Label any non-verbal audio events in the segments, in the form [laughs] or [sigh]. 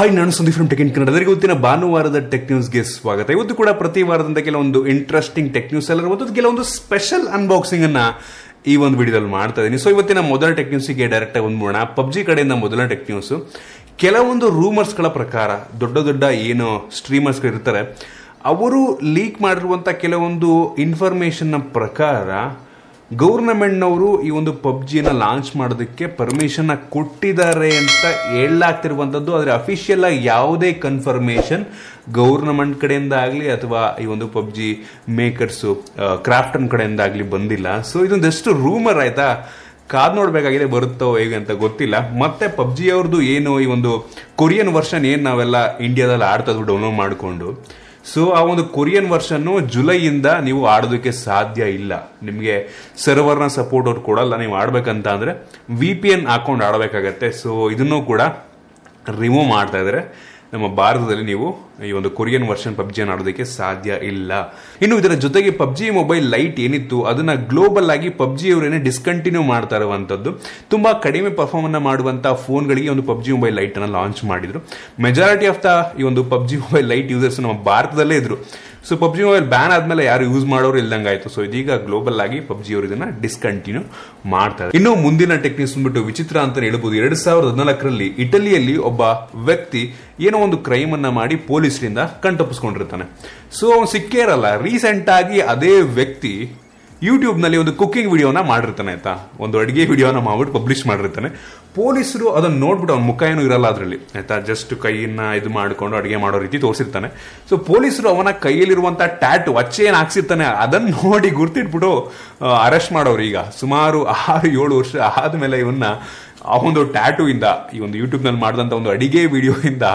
Hi ನಾನು Sandeep from tech in ಕನ್ನಡದವರಿಗೆ ಇವತ್ತಿನ ಭಾನುವಾರದ ಟೆಕ್ ನ್ಯೂಸ್ಗೆ ಸ್ವಾಗತ. ಇವತ್ತು ಕೂಡ ಪ್ರತಿ ವಾರದಿಂದ ಕೆಲವೊಂದು ಇಂಟ್ರೆಸ್ಟಿಂಗ್ ಟೆಕ್ ನ್ಯೂಸ್ ಎಲ್ಲ ಇರ್ಬೋದು. ಕೆಲವೊಂದು ಸ್ಪೆಷಲ್ ಅನ್ಬಾಕ್ಸಿಂಗ್ ಅನ್ನ ಈ ಒಂದು ವಿಡಿಯೋದಲ್ಲಿ ಮಾಡ್ತಾ ಇದ್ದೀನಿ ಸೊ ಇವತ್ತಿನ ಮೊದಲ ಟೆಕ್ ನ್ಯೂಸ್ಗೆ ಡೈರೆಕ್ಟ್ ಆಗಿ ಬಂದ್ಬಿಡೋಣ. ಪಬ್ಜಿ ಕಡೆಯಿಂದ ಮೊದಲ ಟೆಕ್ ನ್ಯೂಸ್ ಕೆಲವೊಂದು ರೂಮರ್ಸ್ಗಳ ಪ್ರಕಾರ, ದೊಡ್ಡ ದೊಡ್ಡ ಏನು ಸ್ಟ್ರೀಮರ್ಸ್ ಇರ್ತಾರೆ. ಅವರು ಲೀಕ್ ಮಾಡಿರುವಂತ ಕೆಲವೊಂದು ಇನ್ಫಾರ್ಮೇಶನ್ ಪ್ರಕಾರ ಗೌರ್ನಮೆಂಟ್ನವರು ಈ ಒಂದು ಪಬ್ಜಿನ ಲಾಂಚ್ ಮಾಡೋದಕ್ಕೆ ಪರ್ಮಿಷನ್ನ ಕೊಟ್ಟಿದ್ದಾರೆ ಅಂತ ಹೇಳಲಾಗ್ತಿರುವಂಥದ್ದು. ಆದರೆ ಅಫಿಷಿಯಲ್ ಆಗಿ ಯಾವುದೇ ಕನ್ಫರ್ಮೇಷನ್ ಗೌರ್ನಮೆಂಟ್ ಕಡೆಯಿಂದ ಆಗಲಿ ಅಥವಾ ಈ ಒಂದು ಪಬ್ಜಿ ಮೇಕರ್ಸು ಕ್ರಾಫ್ಟನ್ ಕಡೆಯಿಂದ ಆಗಲಿ ಬಂದಿಲ್ಲ. ಸೊ ಇದೊಂದಷ್ಟು ರೂಮರ್ ಆಯಿತಾ? ಕಾದ್ ನೋಡಬೇಕಾಗಿದೆ ಬರುತ್ತೋ ಹೇಗೆ ಅಂತ ಗೊತ್ತಿಲ್ಲ. ಮತ್ತೆ ಪಬ್ಜಿ ಅವ್ರದ್ದು ಏನು ಈ ಒಂದು ಕೊರಿಯನ್ ವರ್ಷನ್ ಏನು ನಾವೆಲ್ಲ ಇಂಡಿಯಾದಲ್ಲಿ ಆಡ್ತಾ ಡೌನ್ಲೋಡ್ ಮಾಡಿಕೊಂಡು. ಸೊ ಆ ಒಂದು ಕೊರಿಯನ್ ವರ್ಷನ್ ಜುಲೈಯಿಂದ ನೀವು ಆಡೋದಕ್ಕೆ ಸಾಧ್ಯ ಇಲ್ಲ. ನಿಮಗೆ ಸರ್ವರ್ನ ಸಪೋರ್ಟ್ ಅವ್ರು ಕೊಡಲ್ಲ, ನೀವು ಆಡ್ಬೇಕಂತ ಅಂದ್ರೆ ವಿ ಪಿ ಎನ್ ಹಾಕೊಂಡು ಆಡಬೇಕಾಗತ್ತೆ. ಸೊ ಇದನ್ನು ಕೂಡ ರಿಮೂವ್ ಮಾಡ್ತಾ ಇದ್ದಾರೆ ನಮ್ಮ ಭಾರತದಲ್ಲಿ ನೀವು ಈ ಒಂದು ಕೊರಿಯನ್ ವರ್ಷನ್ ಪಬ್ಜಿಯನ್ನು ಆಡೋದಕ್ಕೆ ಸಾಧ್ಯ ಇಲ್ಲ. ಇನ್ನು ಇದರ ಜೊತೆಗೆ ಪಬ್ಜಿ ಮೊಬೈಲ್ ಲೈಟ್ ಏನಿತ್ತು, ಅದನ್ನ ಗ್ಲೋಬಲ್ ಆಗಿ ಪಬ್ಜಿ ಅವರೇನೆ ಡಿಸ್ಕಂಟಿನ್ಯೂ ಮಾಡ್ತಾ ಇರುವಂತದ್ದು. ತುಂಬಾ ಕಡಿಮೆ ಪರ್ಫಾರ್ಮ್ ಮಾಡುವಂತಹ ಫೋನ್ಗಳಿಗೆ ಒಂದು ಪಬ್ಜಿ ಮೊಬೈಲ್ ಲೈಟ್ ಅನ್ನ ಲಾಂಚ್ ಮಾಡಿದ್ರು. ಮೆಜಾರಿಟಿ ಆಫ್ ದ ಈ ಒಂದು ಪಬ್ಜಿ [laughs] ಮೊಬೈಲ್ ಲೈಟ್ ಯೂಸರ್ಸ್ ನಮ್ಮ ಭಾರತದಲ್ಲೇ ಇದ್ರು. ಸೊ ಪಬ್ಜಿ ಮೊಬೈಲ್ ಬ್ಯಾನ್ ಆದ್ಮೇಲೆ ಯಾರು ಯೂಸ್ ಮಾಡೋರು ಇಲ್ದಂಗಾಯ್ತು ಸೊ ಇದೀಗ ಗ್ಲೋಬಲ್ ಆಗಿ ಪಬ್ಜಿ ಅವರು ಇದನ್ನ ಡಿಸ್ಕಂಟಿನ್ಯೂ ಮಾಡ್ತಾರೆ ಇನ್ನು ಮುಂದಿನ ಟೆಕ್ನಿಕ್ಸ್ ಬಂದ್ಬಿಟ್ಟು ವಿಚಿತ್ರ ಅಂತ ಹೇಳ್ಬೋದು. ಎರಡ್ ಸಾವಿರದ ಹದಿನಾಲ್ಕರಲ್ಲಿ ಇಟಲಿಯಲ್ಲಿ ಒಬ್ಬ ವ್ಯಕ್ತಿ ಏನೋ ಒಂದು ಕ್ರೈಮ್ ಅನ್ನ ಮಾಡಿ ಪೊಲೀಸರಿಂದ ಕಣ್ತಪ್ಪಿಸ್ಕೊಂಡಿರ್ತಾನೆ. ಸೊ ಅವನು ಸಿಕ್ಕೇ ಇರಲ್ಲ. ರೀಸೆಂಟ್ ಆಗಿ ಅದೇ ವ್ಯಕ್ತಿ ಯೂಟ್ಯೂಬ್ನಲ್ಲಿ ಒಂದು ಕುಕ್ಕಿಂಗ್ ವಿಡಿಯೋನ ಮಾಡಿರ್ತಾನೆ, ಆಯ್ತಾ? ಒಂದು ಅಡುಗೆ ವಿಡಿಯೋನ ಮಾಡ್ಬಿಟ್ಟು ಪಬ್ಲಿಷ್ ಮಾಡಿರ್ತಾನೆ. ಪೊಲೀಸರು ಅದನ್ನ ನೋಡ್ಬಿಟ್ಟು ಅವ್ನ ಮುಖ ಏನೂ ಇರಲ್ಲ ಅದರಲ್ಲಿ, ಆಯ್ತಾ? ಜಸ್ಟ್ ಕೈಯನ್ನ ಇದು ಮಾಡಿಕೊಂಡು ಅಡುಗೆ ಮಾಡೋ ರೀತಿ ತೋರಿಸಿರ್ತಾನೆ. ಸೊ ಪೊಲೀಸರು ಅವನ ಕೈಯಲ್ಲಿರುವಂಥ ಟ್ಯಾಟು, ಅಚ್ಚೆ ಏನು ಹಾಕ್ಸಿರ್ತಾನೆ ಅದನ್ನ ನೋಡಿ ಗುರ್ತಿಟ್ಬಿಟ್ಟು ಅರೆಸ್ಟ್ ಮಾಡೋರು ಈಗ. ಸುಮಾರು ಆರು ಏಳು ವರ್ಷ ಆದ್ಮೇಲೆ ಇವನ್ನ ಆ ಒಂದು ಟ್ಯಾಟೂ ಇಂದ, ಈ ಒಂದು ಯೂಟ್ಯೂಬ್ನಲ್ಲಿ ಮಾಡಿದಂತ ಒಂದು ಅಡಿಗೆ ವಿಡಿಯೋ ಇಂದ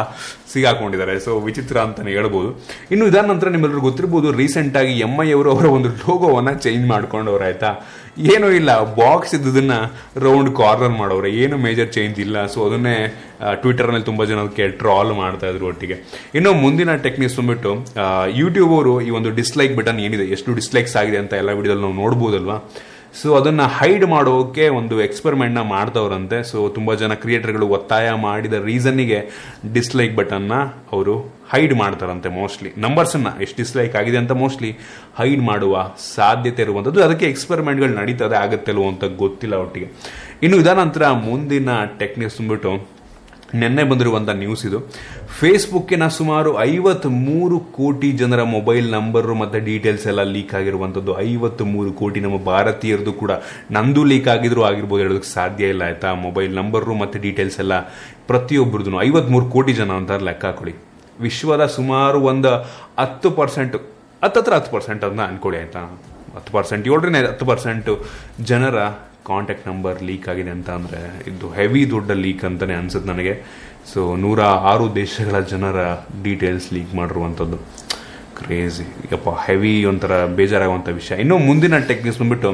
ಸಿಗಾಕೊಂಡಿದ್ದಾರೆ. ಸೊ ವಿಚಿತ್ರ ಅಂತಾನೆ ಹೇಳ್ಬೋದು. ಇನ್ನು ಇದಾದ ನಂತರ ನಿಮ್ಮೆಲ್ಲರೂ ಗೊತ್ತಿರಬಹುದು ರೀಸೆಂಟ್ ಆಗಿ ಎಂ ಐ ಅವರು ಅವರ ಒಂದು ಲೋಗೋವನ್ನ ಚೇಂಜ್ ಮಾಡ್ಕೊಂಡವ್ರು, ಆಯ್ತಾ? ಏನೂ ಇಲ್ಲ ಬಾಕ್ಸ್ ಇದ್ದದನ್ನ ರೌಂಡ್ ಕಾರ್ನರ್ ಮಾಡೋರು ಏನು ಮೇಜರ್ ಚೇಂಜ್ ಇಲ್ಲ. ಸೊ ಅದನ್ನೇ ಟ್ವಿಟರ್ನಲ್ಲಿ ತುಂಬಾ ಜನ ಅದಕ್ಕೆ ಟ್ರಾಲ್ ಮಾಡ್ತಾ ಇದ್ರು ಒಟ್ಟಿಗೆ. ಇನ್ನು ಮುಂದಿನ ಟೆಕ್ನಿಕ್ಸ್ ಬಂದ್ಬಿಟ್ಟು ಯೂಟ್ಯೂಬ್ ಅವರು ಈ ಒಂದು ಡಿಸ್ಲೈಕ್ ಬಟನ್ ಏನಿದೆ, ಎಷ್ಟು ಡಿಸ್ಲೈಕ್ಸ್ ಆಗಿದೆ ಅಂತ ಎಲ್ಲ ವಿಡಿಯೋದಲ್ಲಿ ನಾವು ನೋಡ್ಬೋದಲ್ವಾ? ಸೊ ಅದನ್ನ ಹೈಡ್ ಮಾಡೋಕೆ ಒಂದು ಎಕ್ಸ್ಪೆರಿಮೆಂಟ್ನ ಮಾಡ್ತವ್ರಂತೆ. ಸೊ ತುಂಬಾ ಜನ ಕ್ರಿಯೇಟರ್ಗಳು ಒತ್ತಾಯ ಮಾಡಿದ ರೀಸನ್ನಿಗೆ ಡಿಸ್ಲೈಕ್ ಬಟನ್ನ ಅವರು ಹೈಡ್ ಮಾಡ್ತಾರಂತೆ ಮೋಸ್ಟ್ಲಿ ನಂಬರ್ಸ್ ಅನ್ನ ಎಷ್ಟು ಡಿಸ್ಲೈಕ್ ಆಗಿದೆ ಅಂತ ಮೋಸ್ಟ್ಲಿ ಹೈಡ್ ಮಾಡುವ ಸಾಧ್ಯತೆ ಇರುವಂತದ್ದು. ಅದಕ್ಕೆ ಎಕ್ಸ್ಪೆರಿಮೆಂಟ್ಗಳು ನಡೀತದೆ ಆಗತ್ತಲ್ವೋ ಅಂತ ಗೊತ್ತಿಲ್ಲ ಒಟ್ಟಿಗೆ. ಇನ್ನು ಇದರ ನಂತರ ಮುಂದಿನ ಟೆಕ್ನಿಕ್ಸ್ ಬಂದ್ಬಿಟ್ಟು ನಿನ್ನೆ ಬಂದಿರುವಂತ ನ್ಯೂಸ್ ಇದು. ಫೇಸ್ಬುಕ್ಕಿನ ಸುಮಾರು ಐವತ್ ಮೂರು ಕೋಟಿ ಜನರ ಮೊಬೈಲ್ ನಂಬರ್ ಮತ್ತೆ ಡೀಟೇಲ್ಸ್ ಎಲ್ಲ ಲೀಕ್ ಆಗಿರುವಂತದ್ದು. ಐವತ್ ಮೂರು ಕೋಟಿ ನಮ್ಮ ಭಾರತೀಯರದು ಕೂಡ ನಂದು ಲೀಕ್ ಆಗಿದ್ರು ಆಗಿರ್ಬೋದು, ಹೇಳೋದಕ್ಕೆ ಸಾಧ್ಯ ಇಲ್ಲ ಆಯ್ತಾ? ಮೊಬೈಲ್ ನಂಬರ್ ಮತ್ತೆ ಡೀಟೇಲ್ಸ್ ಎಲ್ಲ ಪ್ರತಿಯೊಬ್ಬರದು ಐವತ್ ಮೂರು ಕೋಟಿ ಜನ ಅಂತ ಲೆಕ್ಕ ಹಾಕೊಳ್ಳಿ. ವಿಶ್ವದ ಸುಮಾರು ಒಂದು ಹತ್ತು ಪರ್ಸೆಂಟ್ ಹತ್ತತ್ರ ಹತ್ತು ಪರ್ಸೆಂಟ್ ಅದನ್ನ ಅನ್ಕೊಳ್ಳಿ ಆಯ್ತಾ? ಹತ್ತು ಪರ್ಸೆಂಟ್ ಏಳ್ರಿಂದ ಹತ್ತು ಪರ್ಸೆಂಟ್ ಜನರ ಕಾಂಟ್ಯಾಕ್ಟ್ ನಂಬರ್ ಲೀಕ್ ಆಗಿದೆ ಅಂತ ಅಂದರೆ ಇದು ಹೆವಿ ದೊಡ್ಡ ಲೀಕ್ ಅಂತಾನೆ ಅನ್ಸುತ್ತೆ ನನಗೆ. ಸೊ ನೂರ ಆರು ದೇಶಗಳ ಜನರ ಡೀಟೇಲ್ಸ್ ಲೀಕ್ ಮಾಡಿರುವಂಥದ್ದು ಕ್ರೇಜಿ ಯಪ್ಪ ಹೆವಿ ಒಂಥರ ಬೇಜಾರಾಗುವಂಥ ವಿಷಯ. ಇನ್ನು ಮುಂದಿನ ಟೆಕ್ನಿಕ್ಸ್ ಬಂದ್ಬಿಟ್ಟು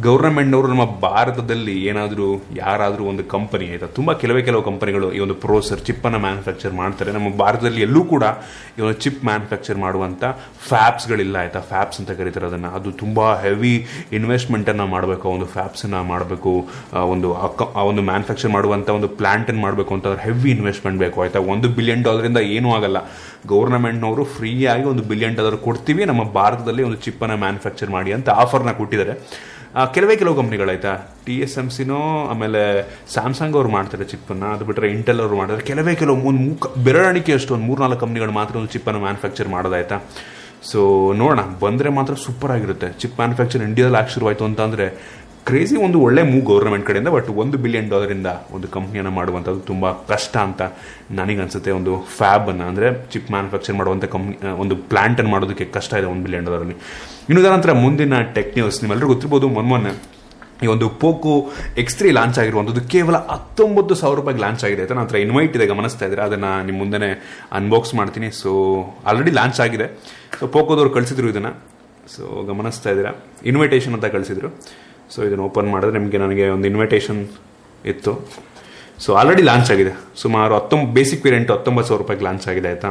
ಗೌರ್ಮೆಂಟ್ನವರು ನಮ್ಮ ಭಾರತದಲ್ಲಿ ಏನಾದರೂ ಯಾರಾದರೂ ಒಂದು ಕಂಪನಿ ಆಯಿತಾ? ತುಂಬ ಕೆಲವೇ ಕೆಲವು ಕಂಪನಿಗಳು ಈ ಒಂದು ಪ್ರೋಸರ್ ಚಿಪ್ಪನ್ನು ಮ್ಯಾನುಫ್ಯಾಕ್ಚರ್ ಮಾಡ್ತಾರೆ. ನಮ್ಮ ಭಾರತದಲ್ಲಿ ಎಲ್ಲೂ ಕೂಡ ಈ ಒಂದು ಚಿಪ್ ಮ್ಯಾನುಫ್ಯಾಕ್ಚರ್ ಮಾಡುವಂಥ ಫ್ಯಾಪ್ಸ್ಗಳಿಲ್ಲ ಆಯಿತಾ? ಫ್ಯಾಪ್ಸ್ ಅಂತ ಕರೀತಾರೆ ಅದನ್ನು. ಅದು ತುಂಬ ಹೆವಿ ಇನ್ವೆಸ್ಟ್ಮೆಂಟನ್ನು ಮಾಡಬೇಕು. ಒಂದು ಫ್ಯಾಪ್ಸನ್ನು ಮಾಡಬೇಕು. ಒಂದು ಆ ಒಂದು ಮ್ಯಾನುಫ್ಯಾಕ್ಚರ್ ಮಾಡುವಂಥ ಒಂದು ಪ್ಲಾಂಟನ್ನು ಮಾಡಬೇಕು ಅಂತ ಹೆವಿ ಇನ್ವೆಸ್ಟ್ಮೆಂಟ್ ಬೇಕು, ಆಯಿತಾ? ಒಂದು ಬಿಲಿಯನ್ ಡಾಲರಿಂದ ಏನೂ ಆಗಲ್ಲ. ಗೌರ್ಮೆಂಟ್ನವರು ಫ್ರೀಯಾಗಿ ಒಂದು ಬಿಲಿಯನ್ ಡಾಲರ್ ಕೊಡ್ತೀವಿ. ನಮ್ಮ ಭಾರತದಲ್ಲಿ ಒಂದು ಚಿಪ್ಪನ್ನು ಮ್ಯಾನುಫ್ಯಾಕ್ಚರ್ ಮಾಡಿ ಅಂತ ಆಫರ್ನ ಕೊಟ್ಟಿದ್ದಾರೆ. ಕೆಲವೇ ಕೆಲವು ಕಂಪ್ನಿಗಳಾಯ್ತಾ? ಟಿ ಎಸ್ ಎಂ ಸಿನೋ, ಆಮೇಲೆ ಸ್ಯಾಮ್ಸಂಗ್ ಅವ್ರು ಮಾಡ್ತಾರೆ ಚಿಪ್ಪನ್ನು, ಅದು ಬಿಟ್ಟರೆ ಇಂಟೆಲ್ ಅವರು ಮಾಡ್ತಾರೆ ಕೆಲವೇ ಕೆಲವು ಒಂದು ಬೆರಳಿಕೆ ಅಷ್ಟು ಒಂದು ಮೂರ್ನಾಲ್ಕು ಕಂಪ್ನಿಗಳು ಮಾತ್ರ ಒಂದು ಚಿಪ್ಪನ್ನು ಮ್ಯಾನುಫ್ಯಾಕ್ಚರ್ ಮಾಡೋದಾಯ್ತಾ? ಸೊ ನೋಡೋಣ, ಬಂದರೆ ಮಾತ್ರ ಸೂಪರ್ ಆಗಿರುತ್ತೆ. ಚಿಪ್ ಮ್ಯಾನುಫ್ಯಾಕ್ಚರ್ ಇಂಡಿಯಾದಲ್ಲಿ ಆಗಿ ಶುರುವಾಯಿತು ಅಂತಂದರೆ ಕ್ರೇಜಿ ಒಂದು ಒಳ್ಳೆ ಮೂವ್ ಗೌರ್ಮೆಂಟ್ ಕಡೆಯಿಂದ ಬಟ್ ಒಂದು ಬಿಲಿಯನ್ ಡಾಲರಿಂದ ಒಂದು ಕಂಪ್ನಿಯನ್ನು ಮಾಡುವಂಥದ್ದು ತುಂಬ ಕಷ್ಟ ಅಂತ ನನಗೆ ಅನ್ಸುತ್ತೆ ಒಂದು ಫ್ಯಾಬ್ ಅನ್ನ, ಅಂದರೆ ಚಿಪ್ ಮ್ಯಾನುಫ್ಯಾಕ್ಚರ್ ಮಾಡುವಂಥ ಕಂಪ್ನಿ ಒಂದು ಪ್ಲಾಂಟ್ ಅನ್ನು ಮಾಡೋದಕ್ಕೆ ಕಷ್ಟ ಇದೆ ಒಂದು ಬಿಲಿಯನ್ ಡಾಲರಲ್ಲಿ ಇನ್ನು ನಂತರ ಮುಂದಿನ ಟೆಕ್ ನ್ಯೂಸ್ ನಿಮ್ಮೆಲ್ಲರೂ ಗೊತ್ತಿರ್ಬೋದು, ಮೊನ್ನೆ ಈ ಒಂದು ಪೋಕೋ ಎಕ್ಸ್ ತ್ರೀ ಲಾಂಚ್ ಆಗಿರುವಂಥದ್ದು ಕೇವಲ ಹತ್ತೊಂಬತ್ತು ಸಾವಿರ ರೂಪಾಯಿಗೆ ಲಾಂಚ್ ಆಗಿದೆ ಆಯ್ತಾ ನಂತರ ಇನ್ವೈಟ್ ಇದೆ, ಗಮನಿಸ್ತಾ ಇದ್ದೀರಾ? ಅದನ್ನು ನಿಮ್ಮ ಮುಂದೆ ಅನ್ಬಾಕ್ಸ್ ಮಾಡ್ತೀನಿ. ಸೊ ಆಲ್ರೆಡಿ ಲಾಂಚ್ ಆಗಿದೆ. ಸೊ ಪೋಕೋದವ್ರು ಕಳಿಸಿದ್ರು ಇದನ್ನು. ಸೊ ಗಮನಿಸ್ತಾ ಇದ್ದೀರಾ? ಇನ್ವಿಟೇಷನ್ ಅಂತ ಕಳಿಸಿದ್ರು. ಸೊ ಇದನ್ನು ಓಪನ್ ಮಾಡಿದ್ರೆ ನಿಮಗೆ ನನಗೆ ಒಂದು ಇನ್ವಿಟೇಷನ್ ಇತ್ತು. ಸೊ ಆಲ್ರೆಡಿ ಲಾಂಚ್ ಆಗಿದೆ. ಸುಮಾರು ಹತ್ತೊಂಬ ಬೇಸಿಕ್ ವೇರಿಯಂಟ್ ಹತ್ತೊಂಬತ್ತು ಸಾವಿರ ರೂಪಾಯಿಗೆ ಲಾಂಚ್ ಆಗಿದೆ, ಆಯಿತಾ?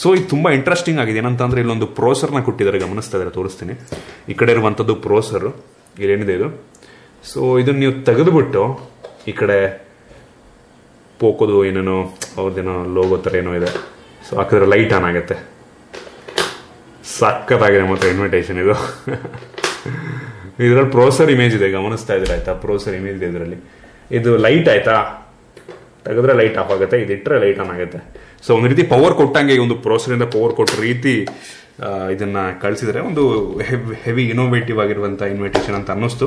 ಸೊ ಇದು ತುಂಬ ಇಂಟ್ರೆಸ್ಟಿಂಗ್ ಆಗಿದೆ. ಏನಂತಂದ್ರೆ ಇಲ್ಲೊಂದು ಪ್ರೋಸರ್ನ ಕೊಟ್ಟಿದ್ದಾರೆ. ಗಮನಿಸ್ತಾ ಇದ್ದಾರೆ? ತೋರಿಸ್ತೀನಿ. ಈ ಕಡೆ ಇರುವಂಥದ್ದು ಪ್ರೋಸರು ಇಲ್ಲೇನಿದೆ ಇದು? ಸೊ ಇದನ್ನ ನೀವು ತೆಗೆದುಬಿಟ್ಟು ಈ ಕಡೆ ಪೋಕೋದು ಏನೇನೋ, ಅವ್ರದ್ದೇನೋ ಲೋಗೋ ಥರ ಏನೋ ಇದೆ. ಸೊ ಹಾಕಿದ್ರೆ ಲೈಟ್ ಆನ್ ಆಗುತ್ತೆ. ಸಕ್ಕತ್ತಾಗಿದೆ ಮತ್ತೆ ಇನ್ವಿಟೇಷನ್ ಇದು. [laughs] ಇದರಲ್ಲಿ ಪ್ರೋಸರ್ ಇಮೇಜ್ ಇದೆ, ಗಮನಿಸ್ತಾ ಇದ್ರೆ ಆಯ್ತಾ? ಪ್ರೋಸರ್ ಇಮೇಜ್ ಇದೆ ಇದರಲ್ಲಿ. ಇದು ಲೈಟ್ ಆಯ್ತಾ? ತೆಗೆದ್ರೆ ಲೈಟ್ ಆಫ್ ಆಗುತ್ತೆ ಇದು ಇಟ್ಟರೆ ಲೈಟ್ ಆನ್ ಆಗುತ್ತೆ. ಸೊ ಒಂದು ರೀತಿ ಪವರ್ ಕೊಟ್ಟಂಗೆ ಒಂದು ಪ್ರೋಸರಿಂದ ಪವರ್ ಕೊಟ್ಟ ರೀತಿ ಇದನ್ನ ಕಳಿಸಿದ್ರೆ ಒಂದು ಹೆವಿ ಇನೋವೇಟಿವ್ ಆಗಿರುವಂತ ಇನ್ವಿಟೇಷನ್ ಅಂತ ಅನ್ನಿಸ್ತು.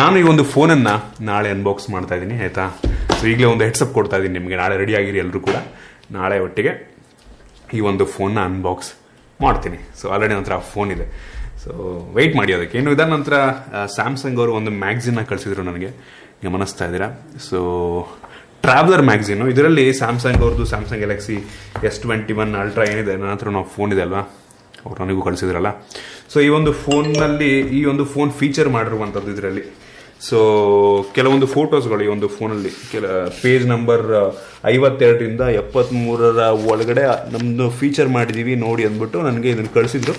ನಾನು ಈ ಒಂದು ಫೋನನ್ನ ನಾಳೆ ಅನ್ಬಾಕ್ಸ್ ಮಾಡ್ತಾ ಇದ್ದೀನಿ, ಆಯ್ತಾ? ಸೊ ಈಗಲೇ ಒಂದು ಹೆಡ್ಸಪ್ ಕೊಡ್ತಾ ಇದ್ದೀನಿ ನಿಮಗೆ, ನಾಳೆ ರೆಡಿ ಆಗಿರಿ ಎಲ್ಲರೂ ಕೂಡ. ನಾಳೆ ಒಟ್ಟಿಗೆ ಈ ಒಂದು ಫೋನ್ನ ಅನ್ಬಾಕ್ಸ್ ಮಾಡ್ತೀನಿ. ಸೊ ಆಲ್ರೆಡಿ ನಂತರ ಫೋನ್ ಇದೆ. ಸೊ ವೆಯ್ಟ್ ಮಾಡಿ ಅದಕ್ಕೆ. ಏನು ಇದಾದ ನಂತರ ಸ್ಯಾಮ್ಸಂಗ್ ಅವರು ಒಂದು ಮ್ಯಾಗ್ಝಿನ್ನ ಕಳಿಸಿದ್ರು ನನಗೆ. ಗಮನಿಸ್ತಾ ಇದ್ದೀರಾ? ಸೊ ಟ್ರಾವೆಲರ್ ಮ್ಯಾಗ್ಝಿನು ಇದರಲ್ಲಿ ಸ್ಯಾಮ್ಸಂಗ್ ಅವ್ರದ್ದು Samsung Galaxy S twenty one ultra ಏನಿದೆ, ನನ್ನ ಹತ್ರ ನಾವು ಫೋನ್ ಇದೆ ಅಲ್ವಾ? ಅವ್ರು ನನಗೂ ಕಳಿಸಿದ್ರಲ್ಲ. ಸೊ ಈ ಒಂದು ಫೋನ್ನಲ್ಲಿ ಈ ಒಂದು ಫೋನ್ ಫೀಚರ್ ಮಾಡಿರುವಂಥದ್ದು ಇದರಲ್ಲಿ. ಸೊ ಕೆಲವೊಂದು ಫೋಟೋಸ್ಗಳು ಈ ಒಂದು ಫೋನಲ್ಲಿ ಕೆಲ ಪೇಜ್ ನಂಬರ್ ಐವತ್ತೆರಡರಿಂದ ಎಪ್ಪತ್ತ್ಮೂರರ ಒಳಗಡೆ ನಮ್ಮದು ಫೀಚರ್ ಮಾಡಿದ್ದೀವಿ ನೋಡಿ ಅಂದ್ಬಿಟ್ಟು ನನಗೆ ಇದನ್ನು ಕಳಿಸಿದ್ರು.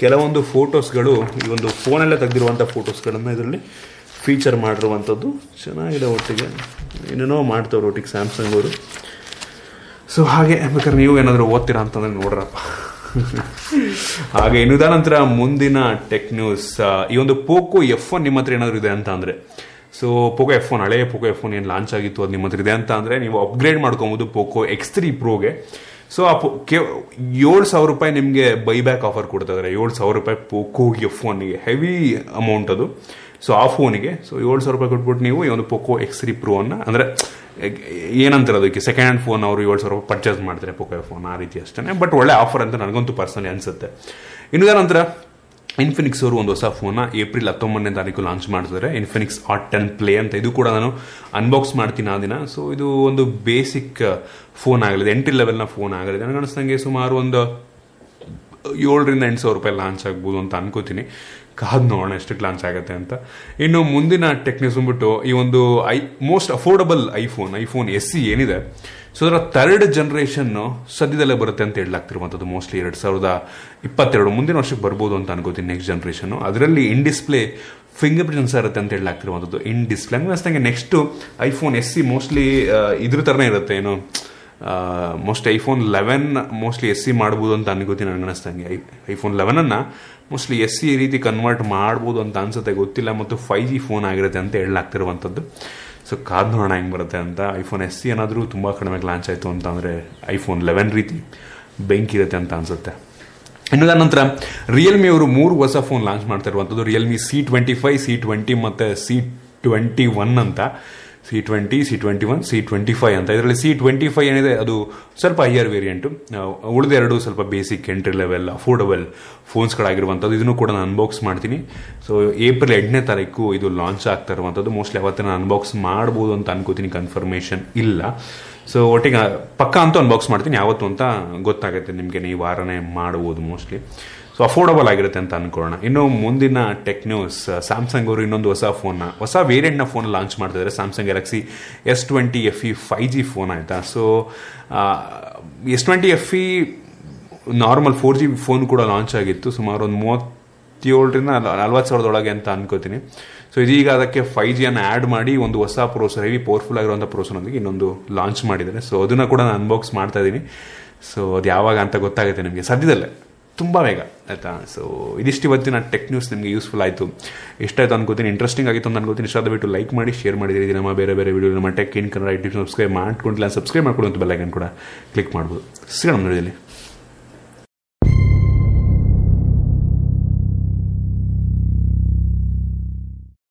ಕೆಲವೊಂದು ಫೋಟೋಸ್ಗಳು, ಈ ಒಂದು ಫೋನಲ್ಲೇ ತೆಗೆದಿರುವಂಥ ಫೋಟೋಸ್ಗಳನ್ನು ಇದರಲ್ಲಿ ಫೀಚರ್ ಮಾಡಿರುವಂಥದ್ದು. ಚೆನ್ನಾಗಿದೆ ಒಟ್ಟಿಗೆ. ಏನೇನೋ ಮಾಡ್ತವ್ರು ಒಟ್ಟಿಗೆ ಸ್ಯಾಮ್ಸಂಗ್ ಅವರು. ಸೊ ಹಾಗೆ, ಬೇಕಾದ್ರೆ ನೀವು ಏನಾದರೂ ಓದ್ತೀರಾ ಅಂತಂದ್ರೆ ನೋಡ್ರಪ್ಪ. ಹಾಗೆ, ಇನ್ನು ನಂತರ ಮುಂದಿನ ಟೆಕ್ ನ್ಯೂಸ್ ಈ ಒಂದು ಪೋಕೋ ಎಫ್ ಒನ್ ನಿಮ್ಮ ಹತ್ರ ಏನಾದರೂ ಇದೆ ಅಂತ ಅಂದರೆ. ಸೊ ಪೋಕೋ ಎಫ್ ಒನ್ ಹಳೆಯ ಪೋಕೋ ಎಫ್ ಒನ್ ಏನು ಲಾಂಚ್ ಆಗಿತ್ತು, ಅದು ನಿಮ್ಮ ಹತ್ರ ಇದೆ ಅಂತ ಅಂದರೆ, ನೀವು ಅಪ್ಗ್ರೇಡ್ ಮಾಡ್ಕೊಬೋದು ಪೋಕೋ ಎಕ್ಸ್ ತ್ರೀ ಪ್ರೋಗೆ ಸೊ ಆ ಏಳು ಸಾವಿರ ರೂಪಾಯಿ ನಿಮಗೆ ಬೈಬ್ಯಾಕ್ ಆಫರ್ ಕೊಡ್ತಾ ಇದ್ದಾರೆ ಏಳು ಸಾವಿರ ರೂಪಾಯಿ ಪೊಕೋಗೆ ಫೋನಿಗೆ ಹೆವಿ ಅಮೌಂಟ್ ಅದು. ಸೊ ಆ ಫೋನಿಗೆ ಸೊ ಏಳು ಸಾವಿರ ರೂಪಾಯಿ ಕೊಟ್ಬಿಟ್ಟು ನೀವು ಈ ಒಂದು ಪೋಕೋ ಎಕ್ಸ್ ತ್ರೀ ಪ್ರೋ ಅನ್ನ, ಅಂದ್ರೆ ಏನಂತಾರೆ ಅದಕ್ಕೆ ಸೆಕೆಂಡ್ ಹ್ಯಾಂಡ್ ಫೋನ್ ಅವರು ಏಳು ಸಾವಿರ ರೂಪಾಯಿ ಪರ್ಚೇಸ್ ಮಾಡ್ತಾರೆ ಪೋಕೋ ಫೋನ್ ಆ ರೀತಿ ಅಷ್ಟೇ ಬಟ್ ಒಳ್ಳೆ ಆಫರ್ ಅಂತ ನನಗಂತೂ ಪರ್ಸನಲಿ ಅನ್ಸುತ್ತೆ. ಇನ್ನು ನಂತರ ಇನ್ಫಿನಿಕ್ಸ್ ಅವರು ಒಂದು ಹೊಸ ಫೋನ್ನ ಏಪ್ರಿಲ್ ಹತ್ತೊಂಬತ್ತನೇ ತಾರೀಕು ಲಾಂಚ್ ಮಾಡ್ತಿದ್ದಾರೆ ಇನ್ಫಿನಿಕ್ಸ್ ಆಟ್ ಟೆನ್ ಪ್ಲೇ ಅಂತ ಇದು ಕೂಡ ನಾನು ಅನ್ಬಾಕ್ಸ್ ಮಾಡ್ತೀನಿ ಆ ದಿನ. ಸೊ ಇದು ಒಂದು ಬೇಸಿಕ್ ಫೋನ್ ಆಗಲಿದೆ. ಎಂಟ್ರಿ ಲೆವೆಲ್ನ ಫೋನ್ ಆಗಲಿದೆ. ನನಗೆ ಅನಿಸ್ದಂಗೆ ಸುಮಾರು ಒಂದು ಏಳರಿಂದ ಎಂಟು ಸಾವಿರ ರೂಪಾಯಿ ಲಾಂಚ್ ಆಗ್ಬೋದು ಅಂತ ಅನ್ಕೋತೀನಿ. ಕಾದ್ ನೋಡೋಣ ಎಷ್ಟು ಲಾಂಚ್ ಆಗುತ್ತೆ ಅಂತ. ಇನ್ನು ಮುಂದಿನ ಟೆಕ್ನಿಕ್ಸ್ ಬಂದ್ಬಿಟ್ಟು ಈ ಒಂದು I most affordable iPhone iPhone S C ಏನಿದೆ, ಸೊ ಅದರ ಥರ್ಡ್ ಜನರೇಷನ್ ಸದ್ಯದಲ್ಲೇ ಬರುತ್ತೆ ಅಂತ ಹೇಳಲಾಗ್ತಿರುವಂಥದ್ದು ಮೋಸ್ಟ್ಲಿ ಎರಡು ಸಾವಿರದ ಇಪ್ಪತ್ತೆರಡು ಮುಂದಿನ ವರ್ಷಕ್ಕೆ ಬರ್ಬೋದು ಅಂತ ಅನ್ಕೋತೀನಿ ನೆಕ್ಸ್ಟ್ ಜನರೇಷನ್ ಅದರಲ್ಲಿ ಇನ್ ಡಿಸ್ಪ್ಲೇ ಫಿಂಗರ್ ಪ್ರಿಂಟ್ಸ್ ಇರುತ್ತೆ ಅಂತ ಹೇಳಲಾಗ್ತಿರುವಂಥದ್ದು. In display ಅನಿಸ್ತಂಗೆ next iPhone S C mostly ಇದ್ರ ಥರನೇ ಇರುತ್ತೆ ಏನು most iPhone eleven mostly S C ಮಾಡ್ಬೋದು ಅಂತ ಅನ್ಕೋತೀನಿ ನನಗೆ ಅನಿಸ್ತಂಗೆ. ಐ ಐಫೋನ್ ಲೆವೆನನ್ನು ಮೋಸ್ಟ್ಲಿ ಎಸ್ ಸಿ ರೀತಿ ಕನ್ವರ್ಟ್ ಮಾಡ್ಬೋದು ಅಂತ ಅನ್ಸುತ್ತೆ, ಗೊತ್ತಿಲ್ಲ, ಮತ್ತು ಫೈವ್ ಜಿ ಫೋನ್ ಆಗಿರುತ್ತೆ ಅಂತ ಹೇಳಲಾಗ್ತಿರುವಂಥದ್ದು. ಸೊ ಕಾದ್ ನೋಡೋಣ ಹೆಂಗೆ ಬರುತ್ತೆ ಅಂತ. ಐಫೋನ್ ಎಸ್ ಸಿ ಏನಾದರೂ ತುಂಬ ಕಡಿಮೆ ಲಾಂಚ್ ಆಯಿತು ಅಂತ ಅಂದರೆ ಐಫೋನ್ ಲೆವೆನ್ ರೀತಿ ಬೆಂಕಿ ಇರುತ್ತೆ ಅಂತ ಅನ್ಸುತ್ತೆ. ಇನ್ನು ನಂತರ ರಿಯಲ್ಮಿ ಅವರು ಮೂರು ಹೊಸ ಫೋನ್ ಲಾಂಚ್ ಮಾಡ್ತಾ ಇರುವಂಥದ್ದು. Realme C twenty five C twenty ಮತ್ತು ಸಿ ಟ್ವೆಂಟಿ ಒನ್ ಅಂತ. C twenty C twenty one C twenty five ಅಂತ. ಇದರಲ್ಲಿ ಸಿ ಟ್ವೆಂಟಿ ಫೈವ್ ಏನಿದೆ, ಅದು ಸ್ವಲ್ಪ ಹೈಯರ್ ವೇರಿಯಂಟು ಉಳಿದೆರಡು ಸ್ವಲ್ಪ ಬೇಸಿಕ್ ಎಂಟ್ರಿ ಲೆವೆಲ್ ಅಫೋರ್ಡಬಲ್ ಫೋನ್ಸ್ಗಳಾಗಿರುವಂಥದ್ದು ಇದನ್ನು ಕೂಡ ನಾನು ಅನ್ಬಾಕ್ಸ್ ಮಾಡ್ತೀನಿ. ಸೊ ಏಪ್ರಿಲ್ ಎಂಟನೇ ತಾರೀಕು ಇದು ಲಾಂಚ್ ಆಗ್ತಾ ಇರುವಂಥದ್ದು. ಮೋಸ್ಟ್ಲಿ ಅವತ್ತೇ ನಾನು ಅನ್ಬಾಕ್ಸ್ ಮಾಡ್ಬೋದು ಅಂತ ಅನ್ಕೋತೀನಿ. ಕನ್ಫರ್ಮೇಷನ್ ಇಲ್ಲ. ಸೊ ಒಟ್ಟಿಗೆ ಪಕ್ಕ ಅಂತೂ ಅನ್ಬಾಕ್ಸ್ ಮಾಡ್ತೀನಿ. ಯಾವತ್ತು ಅಂತ ಗೊತ್ತಾಗುತ್ತೆ ನಿಮಗೆ. ನೀವು ವಾರನೇ ಮಾಡ್ಬೋದು ಮೋಸ್ಟ್ಲಿ ಸೊ ಅಫೋರ್ಡಬಲ್ ಆಗಿರುತ್ತೆ ಅಂತ ಅನ್ಕೊಳ್ಳೋಣ. ಇನ್ನು ಮುಂದಿನ ಟೆಕ್ ನ್ಯೂಸ್ ಸ್ಯಾಮ್ಸಂಗ್ ಅವರು ಇನ್ನೊಂದು ಹೊಸ ಫೋನ್ನ ಹೊಸ ವೇರಿಯಂಟ್ನ ಫೋನ್ ಲಾಂಚ್ ಮಾಡ್ತಿದ್ದಾರೆ Samsung Galaxy S twenty F E five G phone ಆಯಿತಾ? So S twenty F E normal four G phone ಕೂಡ ಲಾಂಚ್ ಆಗಿತ್ತು. ಸುಮಾರು ಒಂದು ಮೂವತ್ತೇಳರಿಂದ ನಲ್ವತ್ತು ಸಾವಿರದೊಳಗೆ ಅಂತ ಅನ್ಕೋತೀನಿ. ಸೊ ಇದೀಗ ಅದಕ್ಕೆ ಫೈವ್ ಜಿಯನ್ನು ಆ್ಯಡ್ ಮಾಡಿ ಒಂದು ಹೊಸ ಪ್ರೋಸರ್ ಹೆವಿ ಪವರ್ಫುಲ್ ಆಗಿರುವಂಥ ಪ್ರೋಸರ್ನೊಂದಿಗೆ ಇನ್ನೊಂದು ಲಾಂಚ್ ಮಾಡಿದ್ದಾರೆ. ಸೊ ಅದನ್ನು ಕೂಡ ನಾನು ಅನ್ಬಾಕ್ಸ್ ಮಾಡ್ತಾ ಇದ್ದೀನಿ ಸೊ ಅದು ಯಾವಾಗ ಅಂತ ಗೊತ್ತಾಗುತ್ತೆ ನಿಮಗೆ. ಸದ್ಯದಲ್ಲೇ. ತುಂಬ ಬೇಗ, ಆಯಿತಾ? ಸೊ ಇದಿಷ್ಟು ಇವತ್ತಿನ ಟೆಕ್ ನ್ಯೂಸ್ ನಿಮಗೆ ಯೂಸ್ಫುಲ್ ಆಯಿತು. ಎಷ್ಟಾಯ್ತು ಅನ್ಕೋತೀನಿ. ಇಂಟ್ರೆಸ್ಟಿಂಗ್ ಆಗಿತ್ತು ಅಂತ ಅನ್ಕೋತೀನಿ. ಇಷ್ಟ ಲೈಕ್ ಮಾಡಿ ಶೇರ್ ಮಾಡಿದ್ದೀರಿ ನಮ್ಮ ಬೇರೆ ಬೇರೆ ವೀಡಿಯೋ ನಮ್ಮ tech in Kannada YouTube subscribe ಮಾಡ್ಕೊಂಡಿಲ್ಲ ಸಬ್ಸ್ಕ್ರೈಬ್ ಮಾಡ್ಕೊಳ್ಳುವಂಥ ಬೆಲ್ಲೈಕನ್ ಕೂಡ ಕ್ಲಿಕ್ ಮಾಡ್ಬೋದು. ಸಿಗೋಣ ನೋಡಿದಲ್ಲಿ